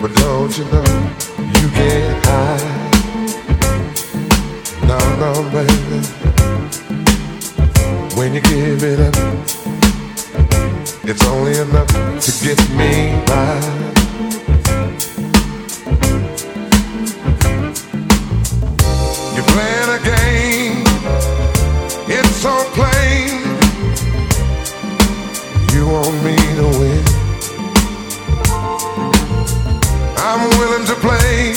But don't you know you can't hide? No, no, baby. When you give it up, it's only enough to get me by. You're playing a game, it's so plain. You want me to win. Play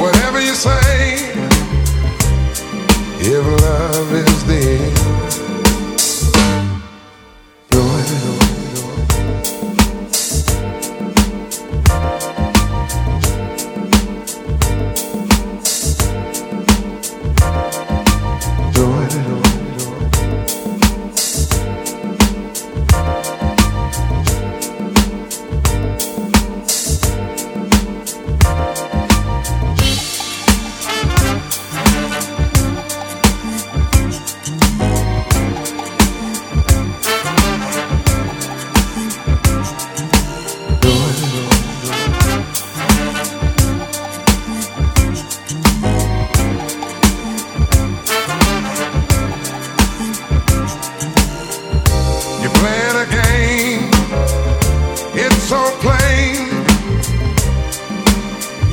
whatever you say. If love is the so plain.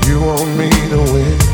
You want me to win.